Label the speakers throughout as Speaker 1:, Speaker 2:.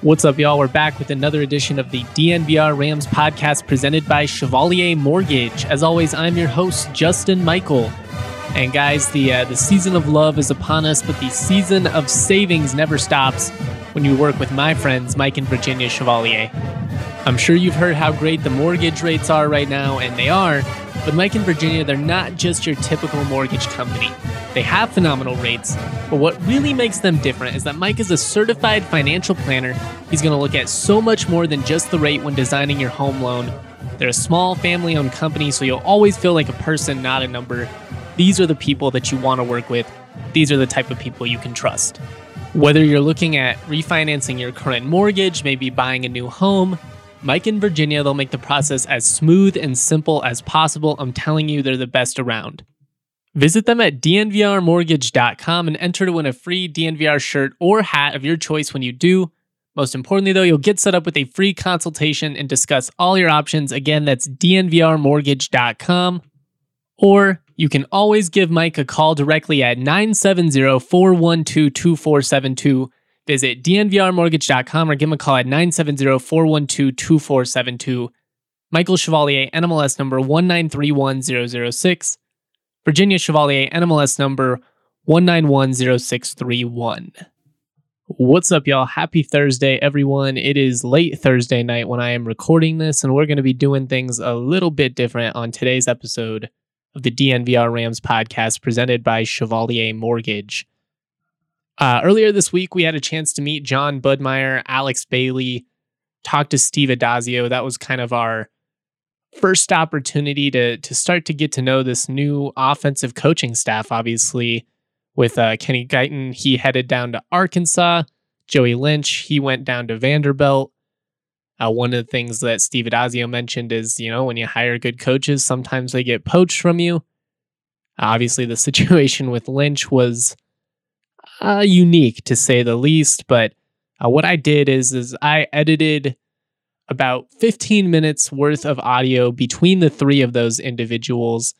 Speaker 1: What's up, y'all? We're back with another edition of the DNVR Rams podcast presented by Chevalier Mortgage. As always, I'm your host, Justin Michael. And guys, the uh, the season of love is upon us, but the season of savings never stops when you work with my friends, Mike and Virginia Chevalier. I'm sure you've heard how great the mortgage rates are right now, and they are. But Mike and Virginia, they're not just your typical mortgage company. They have phenomenal rates, but what really makes them different is that Mike is a certified financial planner. He's going to look at so much more than just the rate when designing your home loan. They're a small family owned company, so you'll always feel like a person, not a number. These are the people that you want to work with. These are the type of people you can trust. Whether you're looking at refinancing your current mortgage, maybe buying a new home, Mike and Virginia, they'll make the process as smooth and simple as possible. I'm telling you, they're the best around. Visit them at dnvrmortgage.com and enter to win a free DNVR shirt or hat of your choice when you do. Most importantly, though, you'll get set up with a free consultation and discuss all your options. Again, that's dnvrmortgage.com. Or you can always give Mike a call directly at 970 412 2472. Visit dnvrmortgage.com or give him a call at 970 412 2472. Michael Chevalier, NMLS number 1931006. Virginia Chevalier, NMLS number 1910631. What's up, y'all? Happy Thursday, everyone. It is late Thursday night when I am recording this, and we're going to be doing things a little bit different on today's episode of the DNVR Rams podcast presented by Chevalier Mortgage. Uh, earlier this week, we had a chance to meet John Budmayr, Alex Bailey, talk to Steve Addazio. That was kind of our first opportunity to to start to get to know this new offensive coaching staff. Obviously, with uh, Kenny Guiton, he headed down to Arkansas. Joey Lynch, he went down to Vanderbilt. Uh, one of the things that Steve Addazio mentioned is, you know, when you hire good coaches, sometimes they get poached from you. Obviously, the situation with Lynch was uh, unique to say the least. But uh, what I did is, is I edited about 15 minutes worth of audio between the three of those individuals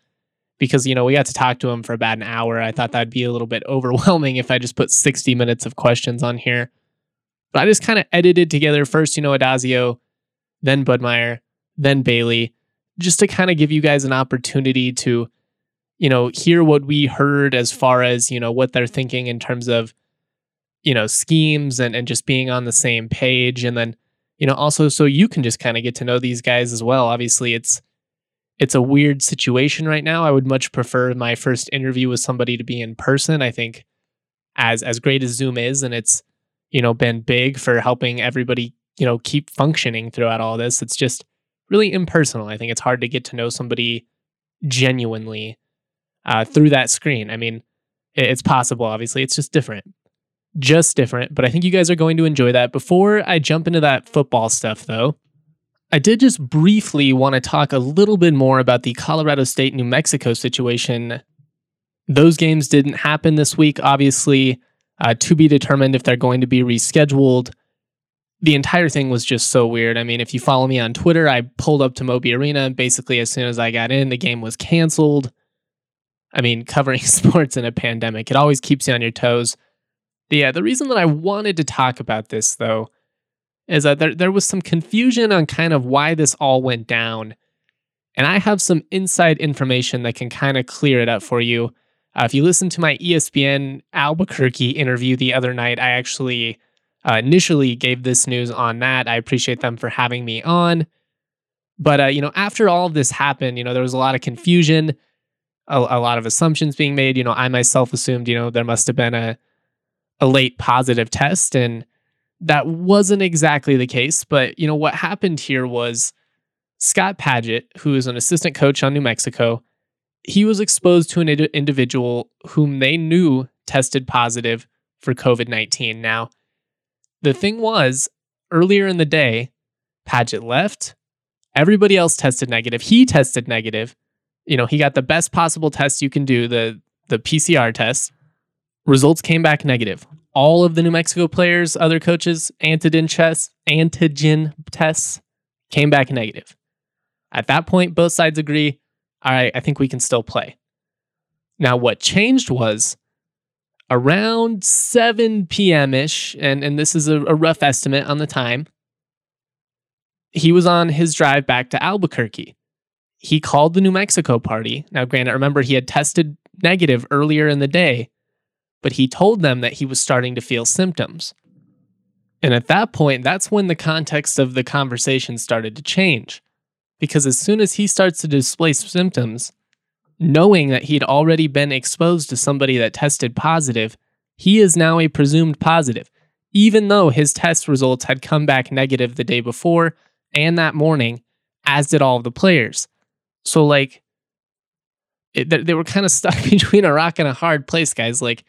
Speaker 1: because you know we got to talk to him for about an hour i thought that'd be a little bit overwhelming if i just put 60 minutes of questions on here but i just kind of edited together first you know addazio then budmayr then bailey just to kind of give you guys an opportunity to you know hear what we heard as far as you know what they're thinking in terms of you know schemes and, and just being on the same page and then you know, also so you can just kind of get to know these guys as well. Obviously, it's it's a weird situation right now. I would much prefer my first interview with somebody to be in person. I think as as great as Zoom is and it's, you know, been big for helping everybody, you know, keep functioning throughout all this, it's just really impersonal. I think it's hard to get to know somebody genuinely uh, through that screen. I mean, it's possible, obviously. It's just different just different, but I think you guys are going to enjoy that. Before I jump into that football stuff, though, I did just briefly want to talk a little bit more about the Colorado State New Mexico situation. Those games didn't happen this week, obviously, uh, to be determined if they're going to be rescheduled. The entire thing was just so weird. I mean, if you follow me on Twitter, I pulled up to Moby Arena. Basically, as soon as I got in, the game was canceled. I mean, covering sports in a pandemic, it always keeps you on your toes. Yeah, the reason that I wanted to talk about this though is that there, there was some confusion on kind of why this all went down. And I have some inside information that can kind of clear it up for you. Uh, if you listen to my ESPN Albuquerque interview the other night, I actually uh, initially gave this news on that. I appreciate them for having me on. But, uh, you know, after all of this happened, you know, there was a lot of confusion, a, a lot of assumptions being made. You know, I myself assumed, you know, there must have been a, a late positive test and that wasn't exactly the case but you know what happened here was Scott Padgett who is an assistant coach on New Mexico he was exposed to an individual whom they knew tested positive for COVID-19 now the thing was earlier in the day Padgett left. Everybody else tested negative. He tested negative you know he got the best possible test you can do the the PCR test Results came back negative. All of the New Mexico players, other coaches, antigen tests, antigen tests came back negative. At that point, both sides agree, all right, I think we can still play. Now, what changed was around 7 p.m. ish, and, and this is a, a rough estimate on the time, he was on his drive back to Albuquerque. He called the New Mexico party. Now, granted, remember he had tested negative earlier in the day, but he told them that he was starting to feel symptoms. And at that point, that's when the context of the conversation started to change. Because as soon as he starts to display symptoms, knowing that he'd already been exposed to somebody that tested positive, he is now a presumed positive, even though his test results had come back negative the day before and that morning, as did all of the players. So, like, it, they were kind of stuck between a rock and a hard place, guys. Like,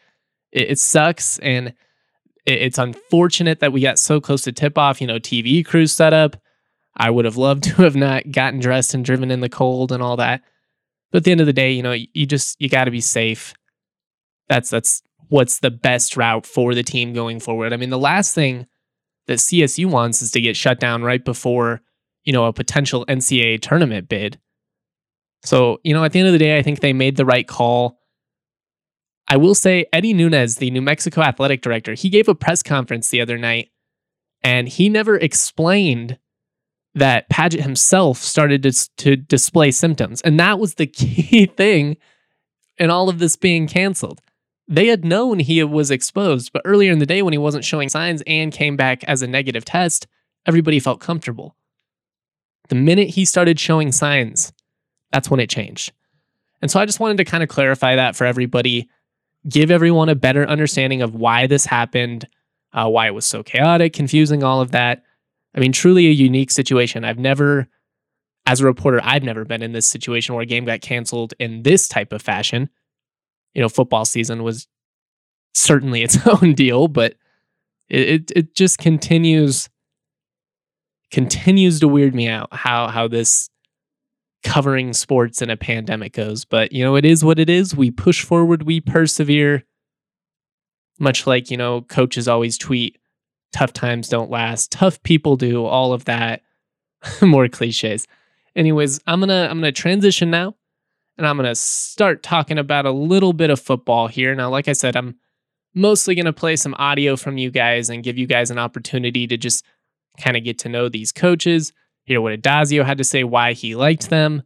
Speaker 1: it, it sucks. And it, it's unfortunate that we got so close to tip off, you know, TV crews set up. I would have loved to have not gotten dressed and driven in the cold and all that. But at the end of the day, you know, you just you got to be safe. That's that's what's the best route for the team going forward. I mean, the last thing that CSU wants is to get shut down right before, you know, a potential NCAA tournament bid. So, you know, at the end of the day, I think they made the right call. I will say Eddie Nunez, the New Mexico athletic director, he gave a press conference the other night and he never explained that Padgett himself started to, to display symptoms. And that was the key thing in all of this being canceled. They had known he was exposed, but earlier in the day when he wasn't showing signs and came back as a negative test, everybody felt comfortable. The minute he started showing signs, that's when it changed. And so I just wanted to kind of clarify that for everybody, give everyone a better understanding of why this happened, uh, why it was so chaotic, confusing, all of that. I mean, truly a unique situation. I've never, as a reporter, I've never been in this situation where a game got canceled in this type of fashion. You know, football season was certainly its own deal, but it, it, it just continues continues to weird me out how how this covering sports in a pandemic goes. But you know, it is what it is. We push forward, we persevere. Much like, you know, coaches always tweet tough times don't last, tough people do, all of that. More cliches. Anyways, I'm gonna I'm gonna transition now and I'm gonna start talking about a little bit of football here. Now, like I said, I'm mostly gonna play some audio from you guys and give you guys an opportunity to just kind of get to know these coaches, hear what Addazio had to say, why he liked them,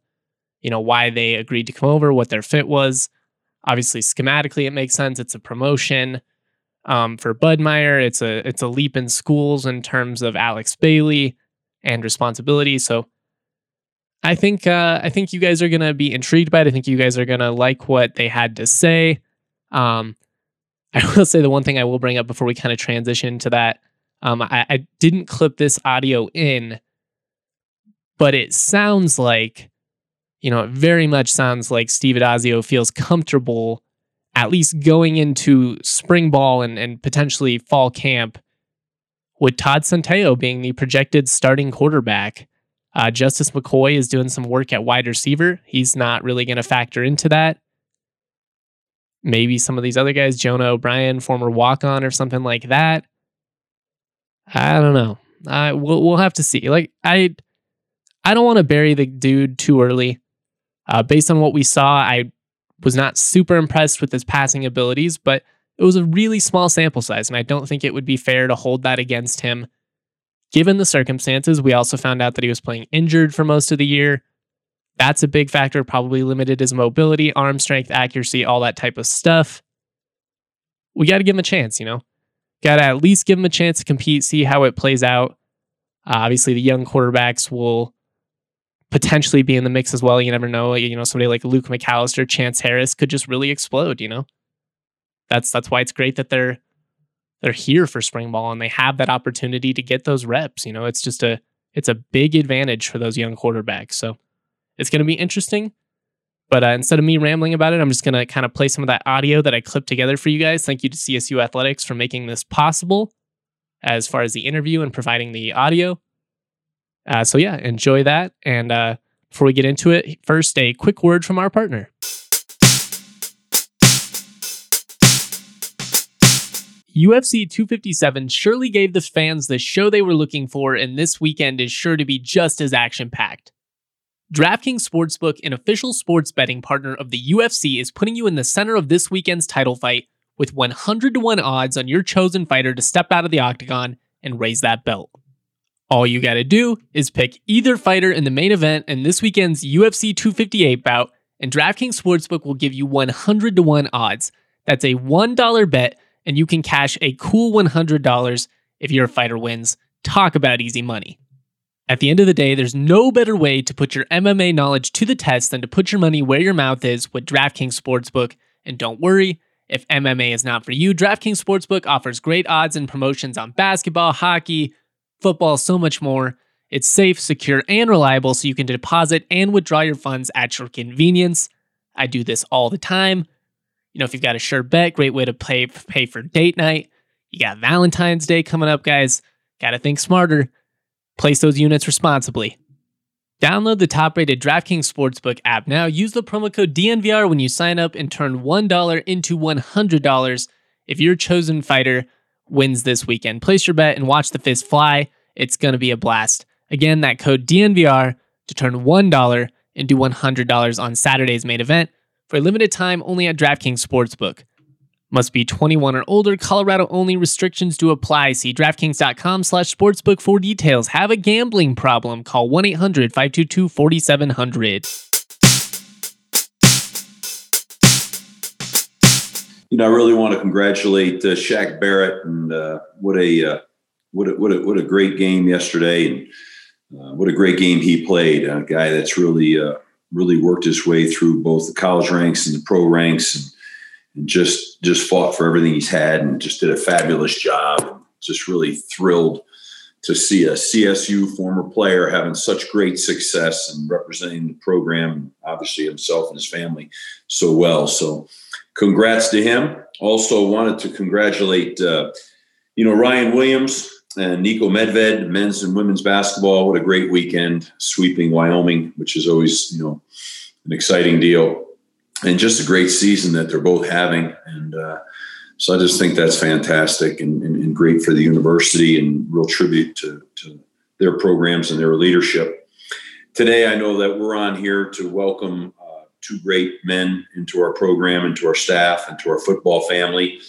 Speaker 1: you know, why they agreed to come over, what their fit was. Obviously, schematically, it makes sense. It's a promotion. Um, for Budmayr, it's a it's a leap in schools in terms of Alex Bailey and responsibility. So I think uh, I think you guys are gonna be intrigued by it. I think you guys are gonna like what they had to say. Um, I will say the one thing I will bring up before we kind of transition to that. Um, I, I didn't clip this audio in, but it sounds like, you know, it very much sounds like Steve Addazio feels comfortable at least going into spring ball and, and potentially fall camp with Todd Centeio being the projected starting quarterback. Uh, Justice McCoy is doing some work at wide receiver. He's not really going to factor into that. Maybe some of these other guys, Jonah O'Brien, former walk on or something like that. I don't know. I we'll, we'll have to see. Like I, I don't want to bury the dude too early. Uh, based on what we saw, I was not super impressed with his passing abilities, but it was a really small sample size, and I don't think it would be fair to hold that against him. Given the circumstances, we also found out that he was playing injured for most of the year. That's a big factor, probably limited his mobility, arm strength, accuracy, all that type of stuff. We got to give him a chance, you know? Got to at least give him a chance to compete, see how it plays out. Uh, obviously, the young quarterbacks will potentially be in the mix as well. You never know. You know, somebody like Luke McAllister, Chance Harris could just really explode. You know, that's that's why it's great that they're they're here for spring ball and they have that opportunity to get those reps. You know, it's just a it's a big advantage for those young quarterbacks. So it's going to be interesting. But uh, instead of me rambling about it, I'm just going to kind of play some of that audio that I clipped together for you guys. Thank you to CSU Athletics for making this possible as far as the interview and providing the audio. Uh, so, yeah, enjoy that. And uh, before we get into it, first, a quick word from our partner. UFC 257 surely gave the fans the show they were looking for, and this weekend is sure to be just as action packed. DraftKings Sportsbook, an official sports betting partner of the UFC, is putting you in the center of this weekend's title fight with 100 to 1 odds on your chosen fighter to step out of the octagon and raise that belt. All you gotta do is pick either fighter in the main event in this weekend's UFC 258 bout, and DraftKings Sportsbook will give you 100 to 1 odds. That's a $1 bet, and you can cash a cool $100 if your fighter wins. Talk about easy money. At the end of the day, there's no better way to put your MMA knowledge to the test than to put your money where your mouth is with DraftKings Sportsbook. And don't worry, if MMA is not for you, DraftKings Sportsbook offers great odds and promotions on basketball, hockey, football, so much more. It's safe, secure, and reliable so you can deposit and withdraw your funds at your convenience. I do this all the time. You know, if you've got a sure bet, great way to pay pay for date night. You got Valentine's Day coming up, guys. Got to think smarter. Place those units responsibly. Download the top rated DraftKings Sportsbook app now. Use the promo code DNVR when you sign up and turn $1 into $100 if your chosen fighter wins this weekend. Place your bet and watch the fist fly. It's going to be a blast. Again, that code DNVR to turn $1 into $100 on Saturday's main event for a limited time only at DraftKings Sportsbook. Must be 21 or older. Colorado only restrictions do apply. See DraftKings.com slash sportsbook for details. Have a gambling problem? Call 1-800-522-4700.
Speaker 2: You know, I really want to congratulate uh, Shaq Barrett and uh, what a uh, what a what a what a great game yesterday, and uh, what a great game he played. A guy that's really uh, really worked his way through both the college ranks and the pro ranks, and and just just fought for everything he's had and just did a fabulous job. Just really thrilled to see a CSU former player having such great success and representing the program, obviously himself and his family so well. So, congrats to him. Also, wanted to congratulate, uh, you know, Ryan Williams and Nico Medved, men's and women's basketball. What a great weekend, sweeping Wyoming, which is always, you know, an exciting deal and just a great season that they're both having. And uh, so I just think that's fantastic and, and, and, great for the university and real tribute to, to their programs and their leadership. Today, I know that we're on here to welcome two great men into our program, into our staff, into our football family.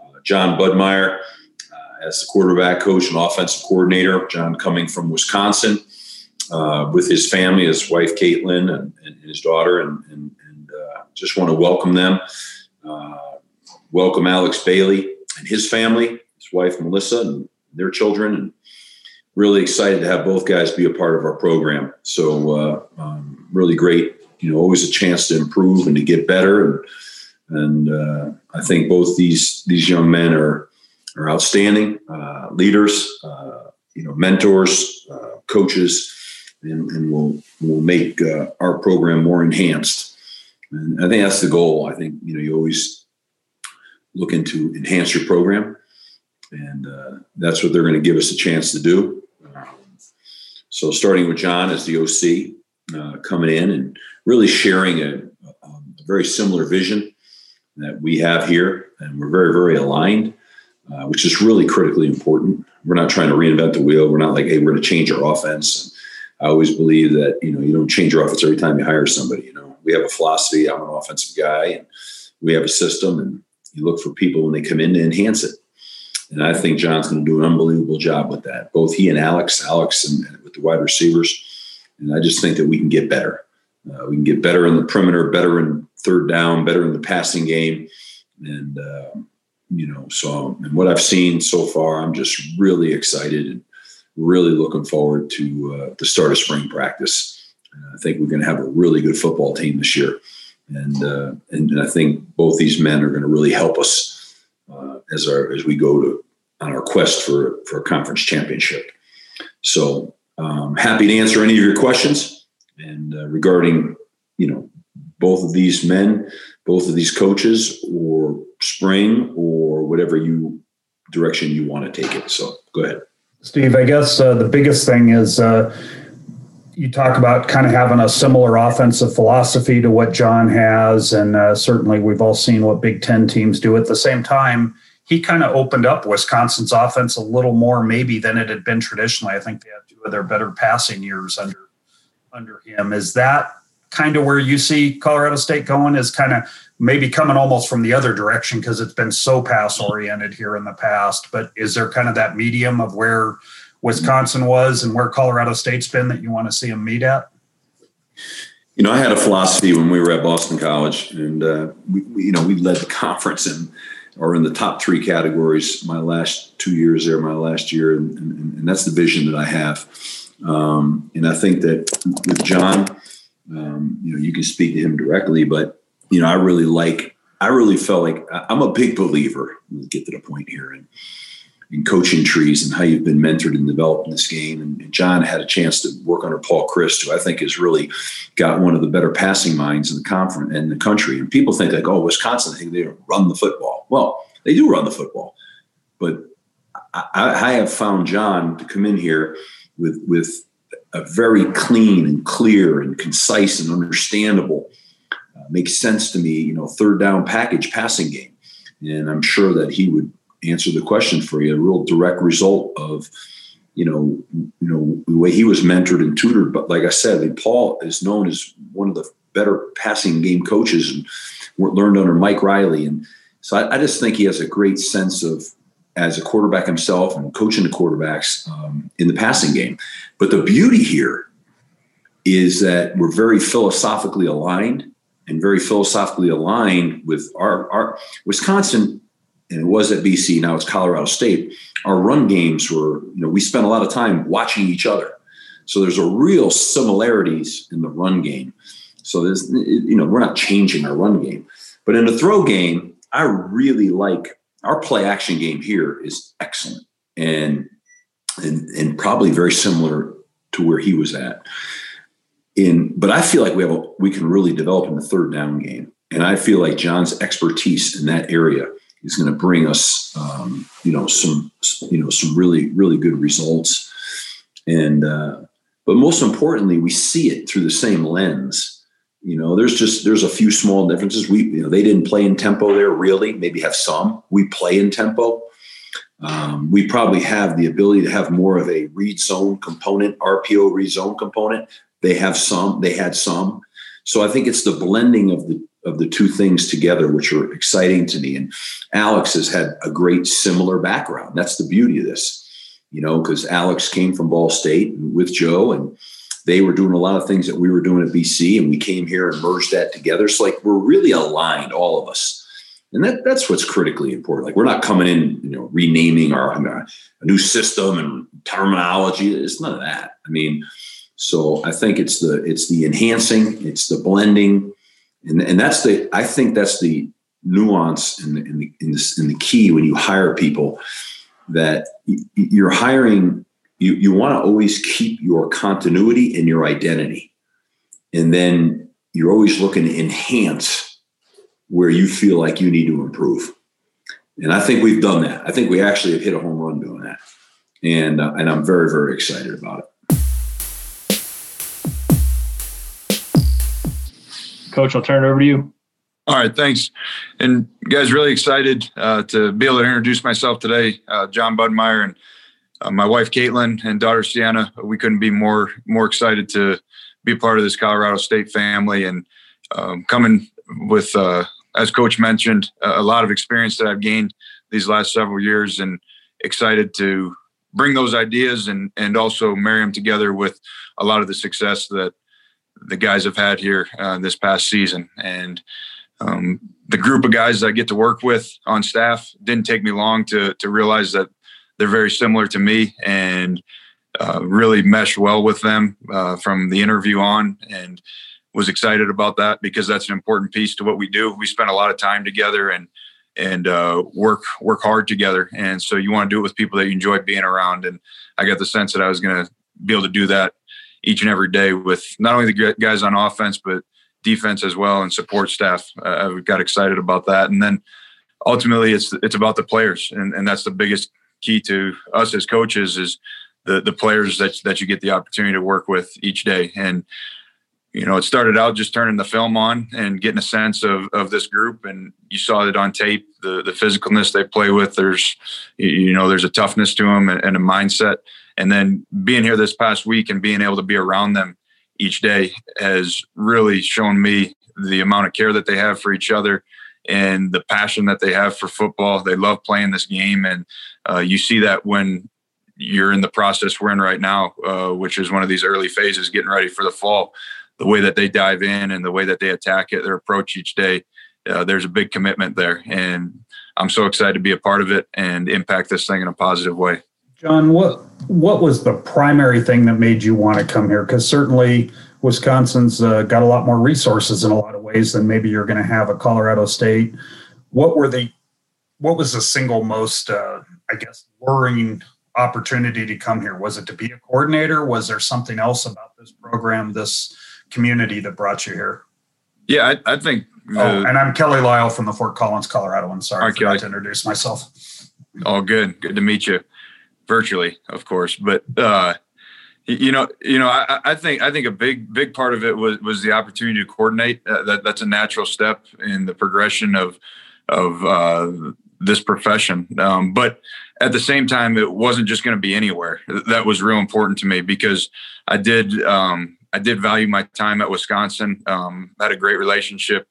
Speaker 2: Uh, John Budmayr, uh, as the quarterback coach and offensive coordinator. John coming from Wisconsin uh, with his family, his wife Caitlin, and, and his daughter, and, and just want to welcome them. Uh, welcome Alex Bailey and his family, his wife Melissa, and their children, and really excited to have both guys be a part of our program. So uh, um, really great. You know, always a chance to improve and to get better, and and uh, I think both these these young men are are outstanding uh, leaders, uh, you know, mentors, coaches, and, and will will make our program more enhanced and I think that's the goal. I think you know you always looking to enhance your program, and uh, that's what they're going to give us a chance to do. So starting with John as the OC, uh, coming in and really sharing a, a, very similar vision that we have here, and we're very very aligned, uh, which is really critically important. We're not trying to reinvent the wheel. We're not like, hey, we're going to change our offense. I always believe that you know you don't change your offense every time you hire somebody. You know, we have a philosophy. I'm an offensive guy, and we have a system, and you look for people when they come in to enhance it. And I think John's going to do an unbelievable job with that. Both he and Alex, Alex and, and with the wide receivers, and I just think that we can get better. Uh, we can get better in the perimeter, better in third down, better in the passing game, and uh, you know. So, and what I've seen so far, I'm just really excited and really looking forward to uh, the start of spring practice. I think we're going to have a really good football team this year, and uh, and, I think both these men are going to really help us uh, as our as we go to on our quest for for a conference championship. So um, happy to answer any of your questions and uh, regarding you know both of these men, both of these coaches, or spring or whatever you direction you want to take it. So go ahead,
Speaker 3: Steve. I guess uh, the biggest thing is uh, you talk about kind of having a similar offensive philosophy to what John has, and uh, certainly we've all seen what Big Ten teams do. At the same time, he kind of opened up Wisconsin's offense a little more, maybe than it had been traditionally. I think they had two of their better passing years under under him. Is that kind of where you see Colorado State going? Is kind of maybe coming almost from the other direction because it's been so pass oriented here in the past. But is there kind of that medium of where Wisconsin was and where Colorado State's been that you want to see them meet at?
Speaker 2: You know, I had a philosophy when we were at Boston College, and uh, we, we, you know, we led the conference and or in the top three categories my last two years there, my last year, and, and, and that's the vision that I have. Um, and I think that with John, um, you know, you can speak to him directly, but you know, I really like, I really felt like I'm a big believer. Let's get to the point here, and in coaching trees and how you've been mentored and developed in this game. And, and, John had a chance to work under Paul Chryst, who I think has really got one of the better passing minds in the conference in the country. And people think like, oh, Wisconsin, think they run the football. Well, they do run the football, but I, I have found John to come in here with with a very clean and clear and concise and understandable, uh, makes sense to me. You know, third down package passing game, and I'm sure that he would answer the question for you. A real direct result of you know, you know the way he was mentored and tutored. But like I said, Paul is known as one of the better passing game coaches and learned under Mike Riley. And so I, I just think he has a great sense of as a quarterback himself and coaching the quarterbacks um, in the passing game. But the beauty here is that we're very philosophically aligned and very philosophically aligned with our, our Wisconsin, and it was at BC, now it's Colorado State. Our run games were, you know, we spent a lot of time watching each other. So there's a real similarities in the run game. So there's, you know, we're not changing our run game. But in the throw game, I really like our play action game here is excellent and and and probably very similar to where he was at. In but I feel like we have a, we can really develop in the third down game, and I feel like John's expertise in that area is going to bring us, um, you know, some you know some really really good results. And uh, but most importantly, we see it through the same lens you know, there's just there's a few small differences. We you know they didn't play in tempo there really. Maybe have some. We play in tempo. Um, we probably have the ability to have more of a read zone component, RPO read zone component. They have some. They had some. So I think it's the blending of the of the two things together, which are exciting to me. And Alex has had a great similar background. That's the beauty of this, you know, because Alex came from Ball State with Joe and they were doing a lot of things that we were doing at BC, and we came here and merged that together. So like we're really aligned, all of us. And that, that's what's critically important. Like we're not coming in, you know, renaming our a new system and terminology. It's none of that. I mean, so I think it's the it's the enhancing, it's the blending, and and that's the I think that's the nuance in the in the in the, in the key when you hire people that you're hiring you, you want to always keep your continuity and your identity. And then you're always looking to enhance where you feel like you need to improve. And I think we've done that. I think we actually have hit a home run doing that. And, uh, and I'm very, very excited about it.
Speaker 4: Coach, I'll turn it over to you.
Speaker 5: All right, thanks. And guys, really excited uh, to be able to introduce myself today. Uh, John Budmayr and uh, my wife Caitlin and daughter Sienna, we couldn't be more more excited to be part of this Colorado State family and um, coming with, uh, as Coach mentioned, a lot of experience that I've gained these last several years, and excited to bring those ideas and and also marry them together with a lot of the success that the guys have had here uh, this past season and. Um, the group of guys that I get to work with on staff didn't take me long to to realize that they're very similar to me and uh, really meshed well with them uh, from the interview on and was excited about that because that's an important piece to what we do. We spend a lot of time together and and uh, work work hard together. And so you want to do it with people that you enjoy being around. And I got the sense that I was going to be able to do that each and every day with not only the guys on offense but defense as well and support staff. I got excited about that. And then ultimately, it's it's about the players, and and that's the biggest key to us as coaches is the the players that that you get the opportunity to work with each day. And you know, it started out just turning the film on and getting a sense of of this group, and you saw it on tape. The the physicalness they play with. There's you know there's a toughness to them and, and a mindset. And then being here this past week and being able to be around them each day has really shown me the amount of care that they have for each other and the passion that they have for football. They love playing this game, and uh, you see that when you're in the process we're in right now, uh, which is one of these early phases, getting ready for the fall. The way that they dive in and the way that they attack it, their approach each day, uh, there's a big commitment there, and I'm so excited to be a part of it and impact this thing in a positive way.
Speaker 3: John, what what was the primary thing that made you want to come here? Because certainly Wisconsin's uh, got a lot more resources in a lot of ways than maybe you're going to have at Colorado State. What were the what was the single most uh, I guess worrying opportunity to come here? Was it to be a coordinator? Was there something else about this program, this community that brought you here?
Speaker 5: Yeah, I, I think.
Speaker 3: Uh, oh, and I'm Kelly Lyell from the Fort Collins, Colorado. I'm sorry,
Speaker 5: I forgot
Speaker 3: to introduce myself.
Speaker 5: All good. Good to meet you, virtually, of course. But uh, you know, you know, I, I, think I think a big big part of it was was the opportunity to coordinate. Uh, that that's a natural step in the progression of of uh, this profession. Um, but at the same time, it wasn't just going to be anywhere. That was real important to me because I did um, I did value my time at Wisconsin. Um, had a great relationship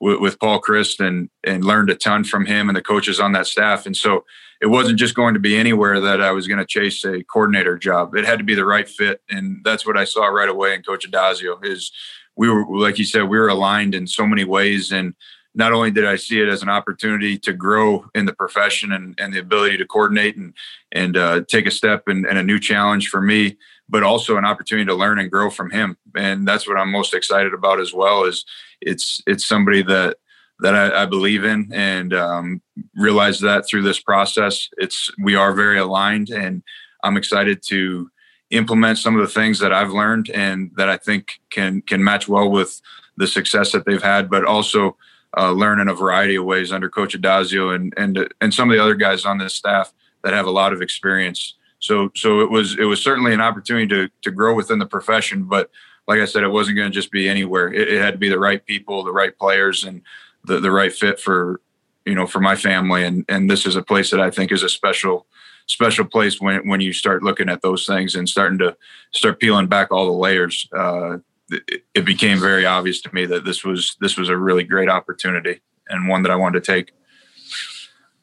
Speaker 5: with, with Paul Chryst and and learned a ton from him and the coaches on that staff. And so it wasn't just going to be anywhere that I was going to chase a coordinator job. It had to be the right fit, and that's what I saw right away in Coach Addazio. Is we were like you said, we were aligned in so many ways, and not only did I see it as an opportunity to grow in the profession and, and the ability to coordinate and and uh, take a step and, and a new challenge for me, but also an opportunity to learn and grow from him. And that's what I'm most excited about as well. Is it's it's somebody that that I, I believe in and um, realize that through this process. It's we are very aligned, and I'm excited to implement some of the things that I've learned and that I think can can match well with the success that they've had, but also uh, learn in a variety of ways under Coach Addazio and and and some of the other guys on this staff that have a lot of experience. So so it was it was certainly an opportunity to to grow within the profession, but like I said, it wasn't going to just be anywhere. It, it, had to be the right people, the right players, and the, the right fit for you know for my family. And and this is a place that I think is a special special place when when you start looking at those things and starting to start peeling back all the layers. Uh, it, it became very obvious to me that this was this was a really great opportunity and one that I wanted to take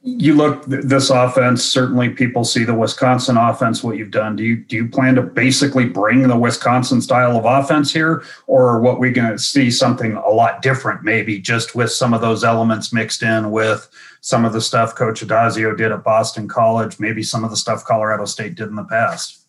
Speaker 3: you look this offense certainly people see the wisconsin offense what you've done. Do you do you plan to basically bring the wisconsin style of offense here? Or what we going to see something a lot different maybe just with some of those elements mixed in with some of the stuff coach addazio did at boston college maybe some of the stuff colorado state did in the past?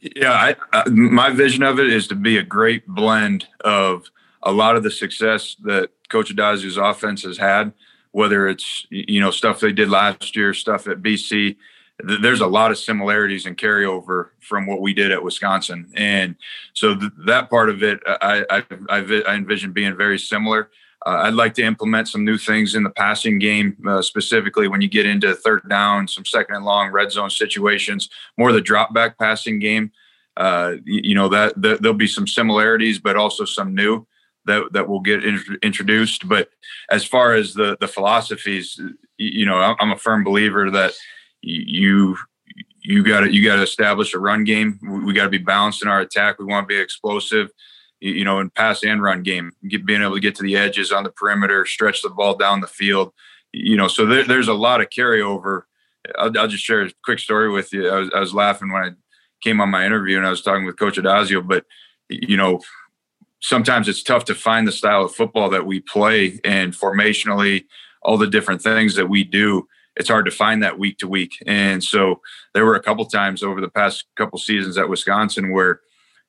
Speaker 5: Yeah I, I, my vision of it is to be a great blend of a lot of the success that coach addazio's offense has had whether it's you know stuff they did last year, stuff at BC. There's a lot of similarities and carryover from what we did at Wisconsin, and so th- that part of it, I, I, I, I envision being very similar. Uh, I'd like to implement some new things in the passing game, uh, specifically when you get into third down, some second and long red zone situations, more the drop back passing game. Uh, you, you, know that, that, there'll be some similarities, but also some new that that will get int- introduced. But as far as the the philosophies, you know, I'm a firm believer that you you got to you got to establish a run game. We got to be balanced in our attack. We want to be explosive, you know, in pass and run game. Get, being able to get to the edges on the perimeter, stretch the ball down the field. You know, so there, there's a lot of carryover. I'll, I'll, just share a quick story with you. I was, I was laughing when I came on my interview and I was talking with Coach Addazio, but you know, sometimes it's tough to find the style of football that we play and formationally all the different things that we do. It's hard to find that week to week. And so there were a couple times over the past couple seasons at wisconsin where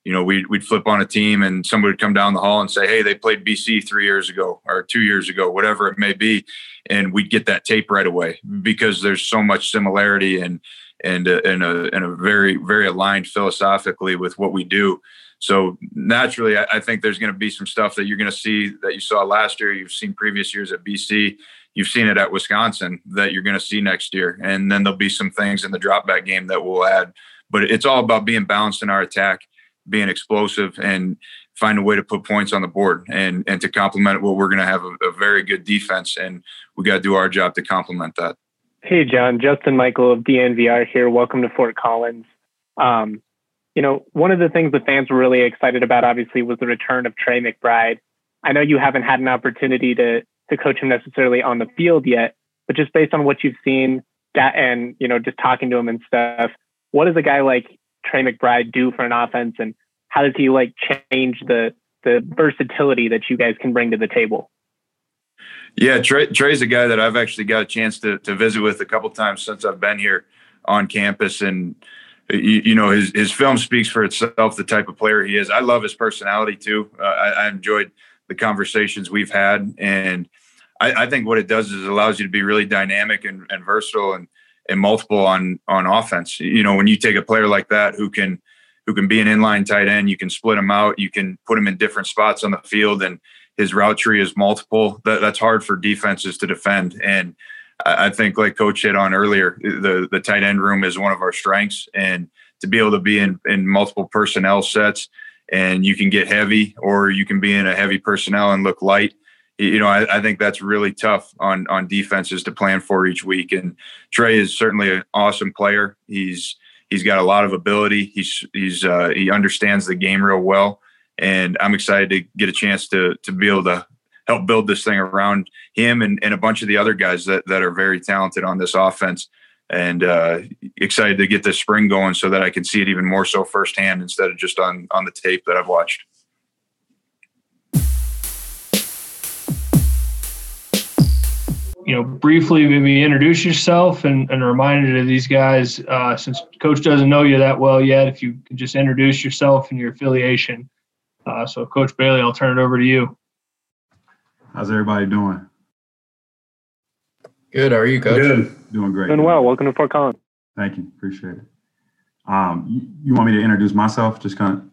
Speaker 5: you know we'd, we'd flip on a team and somebody would come down the hall and say hey they played bc three years ago or two years ago whatever it may be. And we'd get that tape right away because there's so much similarity and and uh, and a, and a very very aligned philosophically with what we do so naturally, I, I think there's going to be some stuff that you're going to see that you saw last year. You've seen previous years at BC. You've seen it at Wisconsin that you're going to see next year, and then there'll be some things in the drop back game that we'll add. But it's all about being balanced in our attack, being explosive, and find a way to put points on the board and and to complement what we're going to have a, a very good defense, and we got to do our job to complement that.
Speaker 6: Hey, John, Justin Michael of DNVR here. Welcome to Fort Collins. Um, you know, one of the things the fans were really excited about, obviously, was the return of Trey McBride. I know you haven't had an opportunity to to coach him necessarily on the field yet, but just based on what you've seen that and you know just talking to him and stuff, what does a guy like Trey McBride do for an offense, and how does he like change the the versatility that you guys can bring to the table?
Speaker 5: Yeah, Trey, Trey's a guy that I've actually got a chance to to visit with a couple times since I've been here on campus, and you, you, know his his film speaks for itself. The type of player he is, I love his personality too. Uh, I, I, enjoyed the conversations we've had, and I, I, think what it does is it allows you to be really dynamic and, and versatile and and multiple on on offense. You know, when you take a player like that who can who can be an inline tight end, you can split him out, you can put him in different spots on the field, and his route tree is multiple. That, that's hard for defenses to defend. And I think, like Coach hit on earlier, the the tight end room is one of our strengths, and to be able to be in in multiple personnel sets, and you can get heavy, or you can be in a heavy personnel and look light. You know, I, I think that's really tough on on defenses to plan for each week. And Trey is certainly an awesome player. He's he's got a lot of ability. He's he's uh, he understands the game real well, and I'm excited to get a chance to to be able to help build this thing around him and, and a bunch of the other guys that, that are very talented on this offense. And uh, excited to get this spring going so that I can see it even more so firsthand instead of just on on the tape that I've watched.
Speaker 4: you know, briefly maybe introduce yourself and, and a reminder to these guys, uh, since coach doesn't know you that well yet, if you could just introduce yourself and your affiliation. Uh, so coach Bailey, I'll turn it over to you.
Speaker 7: How's everybody doing?
Speaker 8: Good. How are you, Coach?
Speaker 3: Good.
Speaker 7: Doing great.
Speaker 6: Doing well. Welcome to Fort Collins.
Speaker 7: Thank you. Appreciate it. Um, you, you, want me to introduce myself? Just kind of.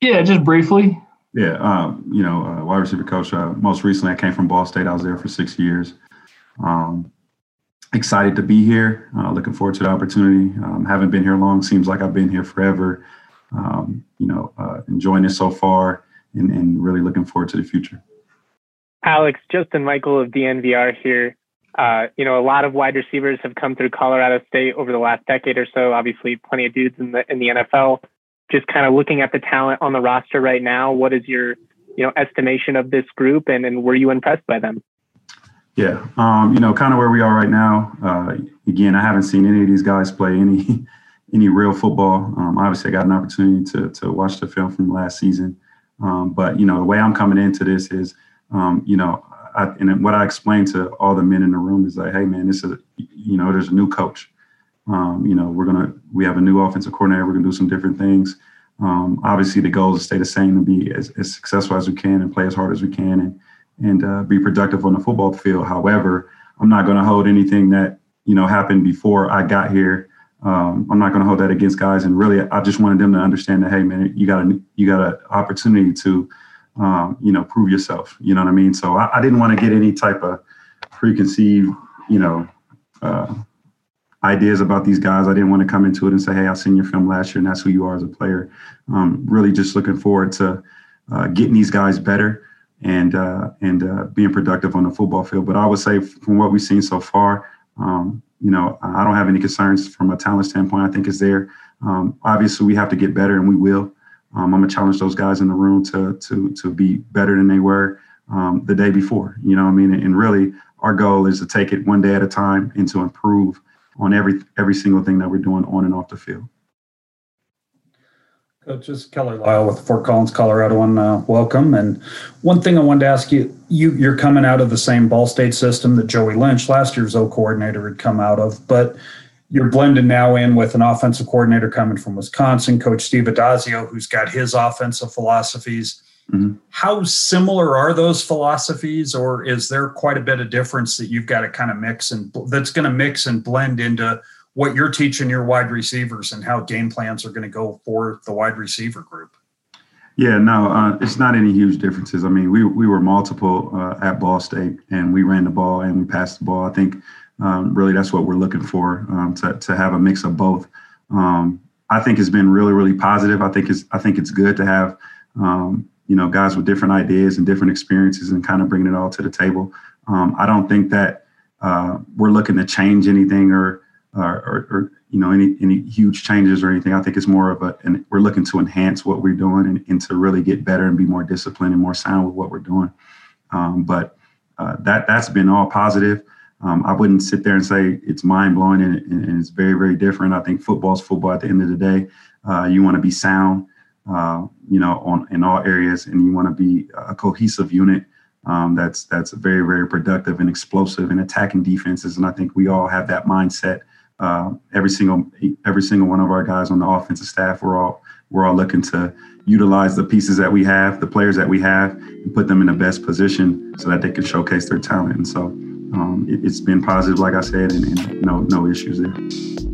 Speaker 4: Yeah, just briefly.
Speaker 7: Yeah. Um, you know, uh, wide receiver coach. Uh, most recently, I came from Ball State. I was there for six years. Um, excited to be here. Uh, looking forward to the opportunity. Um, haven't been here long. Seems like I've been here forever. Um, you know, uh, enjoying it so far, and, and really looking forward to the future.
Speaker 6: Alex, Justin Michael of DNVR here. Uh, you know, a lot of wide receivers have come through Colorado State over the last decade or so. Obviously, plenty of dudes in the in the NFL. Just kind of looking at the talent on the roster right now, what is your you know estimation of this group, and and were you impressed by them?
Speaker 7: Yeah, um, you know, kind of where we are right now. Uh, again, I haven't seen any of these guys play any any real football. Um, obviously, I got an opportunity to to watch the film from last season, um, but you know, the way I'm coming into this is um, you know, I, and what I explained to all the men in the room is like, hey, man, this is, you know, there's a new coach. Um, you know, we're gonna we have a new offensive coordinator. We're gonna do some different things. Um, obviously, the goal is to stay the same and be as, as, successful as we can and play as hard as we can and and uh, be productive on the football field. However, I'm not going to hold anything that you know happened before I got here. Um, I'm not going to hold that against guys. And really, I just wanted them to understand that, hey, man, you got a you got an opportunity to um, you know, prove yourself. You know what I mean? So I, I didn't want to get any type of preconceived, you know, uh, ideas about these guys. I didn't want to come into it and say, "Hey, I've seen your film last year, and that's who you are as a player." Um, really, just looking forward to uh, getting these guys better and uh, and uh, being productive on the football field. But I would say, from what we've seen so far, um, you know, I don't have any concerns from a talent standpoint. I think it's there. Um, obviously, we have to get better, and we will. Um, I'm gonna challenge those guys in the room to to to be better than they were um, the day before. You know, I mean, and really, our goal is to take it one day at a time and to improve on every every single thing that we're doing on and off the field.
Speaker 3: Coach, this is Kelly Lyell with Fort Collins, Colorado, and uh, welcome. And one thing I wanted to ask you, you you're coming out of the same Ball State system that Joey Lynch, last year's O coordinator, had come out of, but you're blended now in with an offensive coordinator coming from Wisconsin, Coach Steve Addazio, who's got his offensive philosophies. Mm-hmm. How similar are those philosophies, or is there quite a bit of difference that you've got to kind of mix and that's going to mix and blend into what you're teaching your wide receivers and how game plans are going to go for the wide receiver group?
Speaker 7: Yeah, no, uh, it's not any huge differences. I mean, we we were multiple uh, at Ball State, and we ran the ball and we passed the ball. I think um, really that's what we're looking for um, to, to have a mix of both. Um, I think it's been really, really positive. I think it's I think it's good to have um, you know guys with different ideas and different experiences and kind of bringing it all to the table. Um, I don't think that uh, we're looking to change anything or, or, or, or you know any any huge changes or anything. I think it's more of a and we're looking to enhance what we're doing and, and to really get better and be more disciplined and more sound with what we're doing. Um, but uh, that that's been all positive. Um, I wouldn't sit there and say it's mind blowing and, and, it's very very different. I think football's football. At the end of the day, uh, you want to be sound, uh, you know, on in all areas, and you want to be a cohesive unit. Um, that's that's very very productive and explosive and attacking defenses. And I think we all have that mindset. Uh, every single every single one of our guys on the offensive staff, we're all we're all looking to utilize the pieces that we have, the players that we have, and put them in the best position so that they can showcase their talent. And so um, it, has been positive, like I said, and, and no no issues there.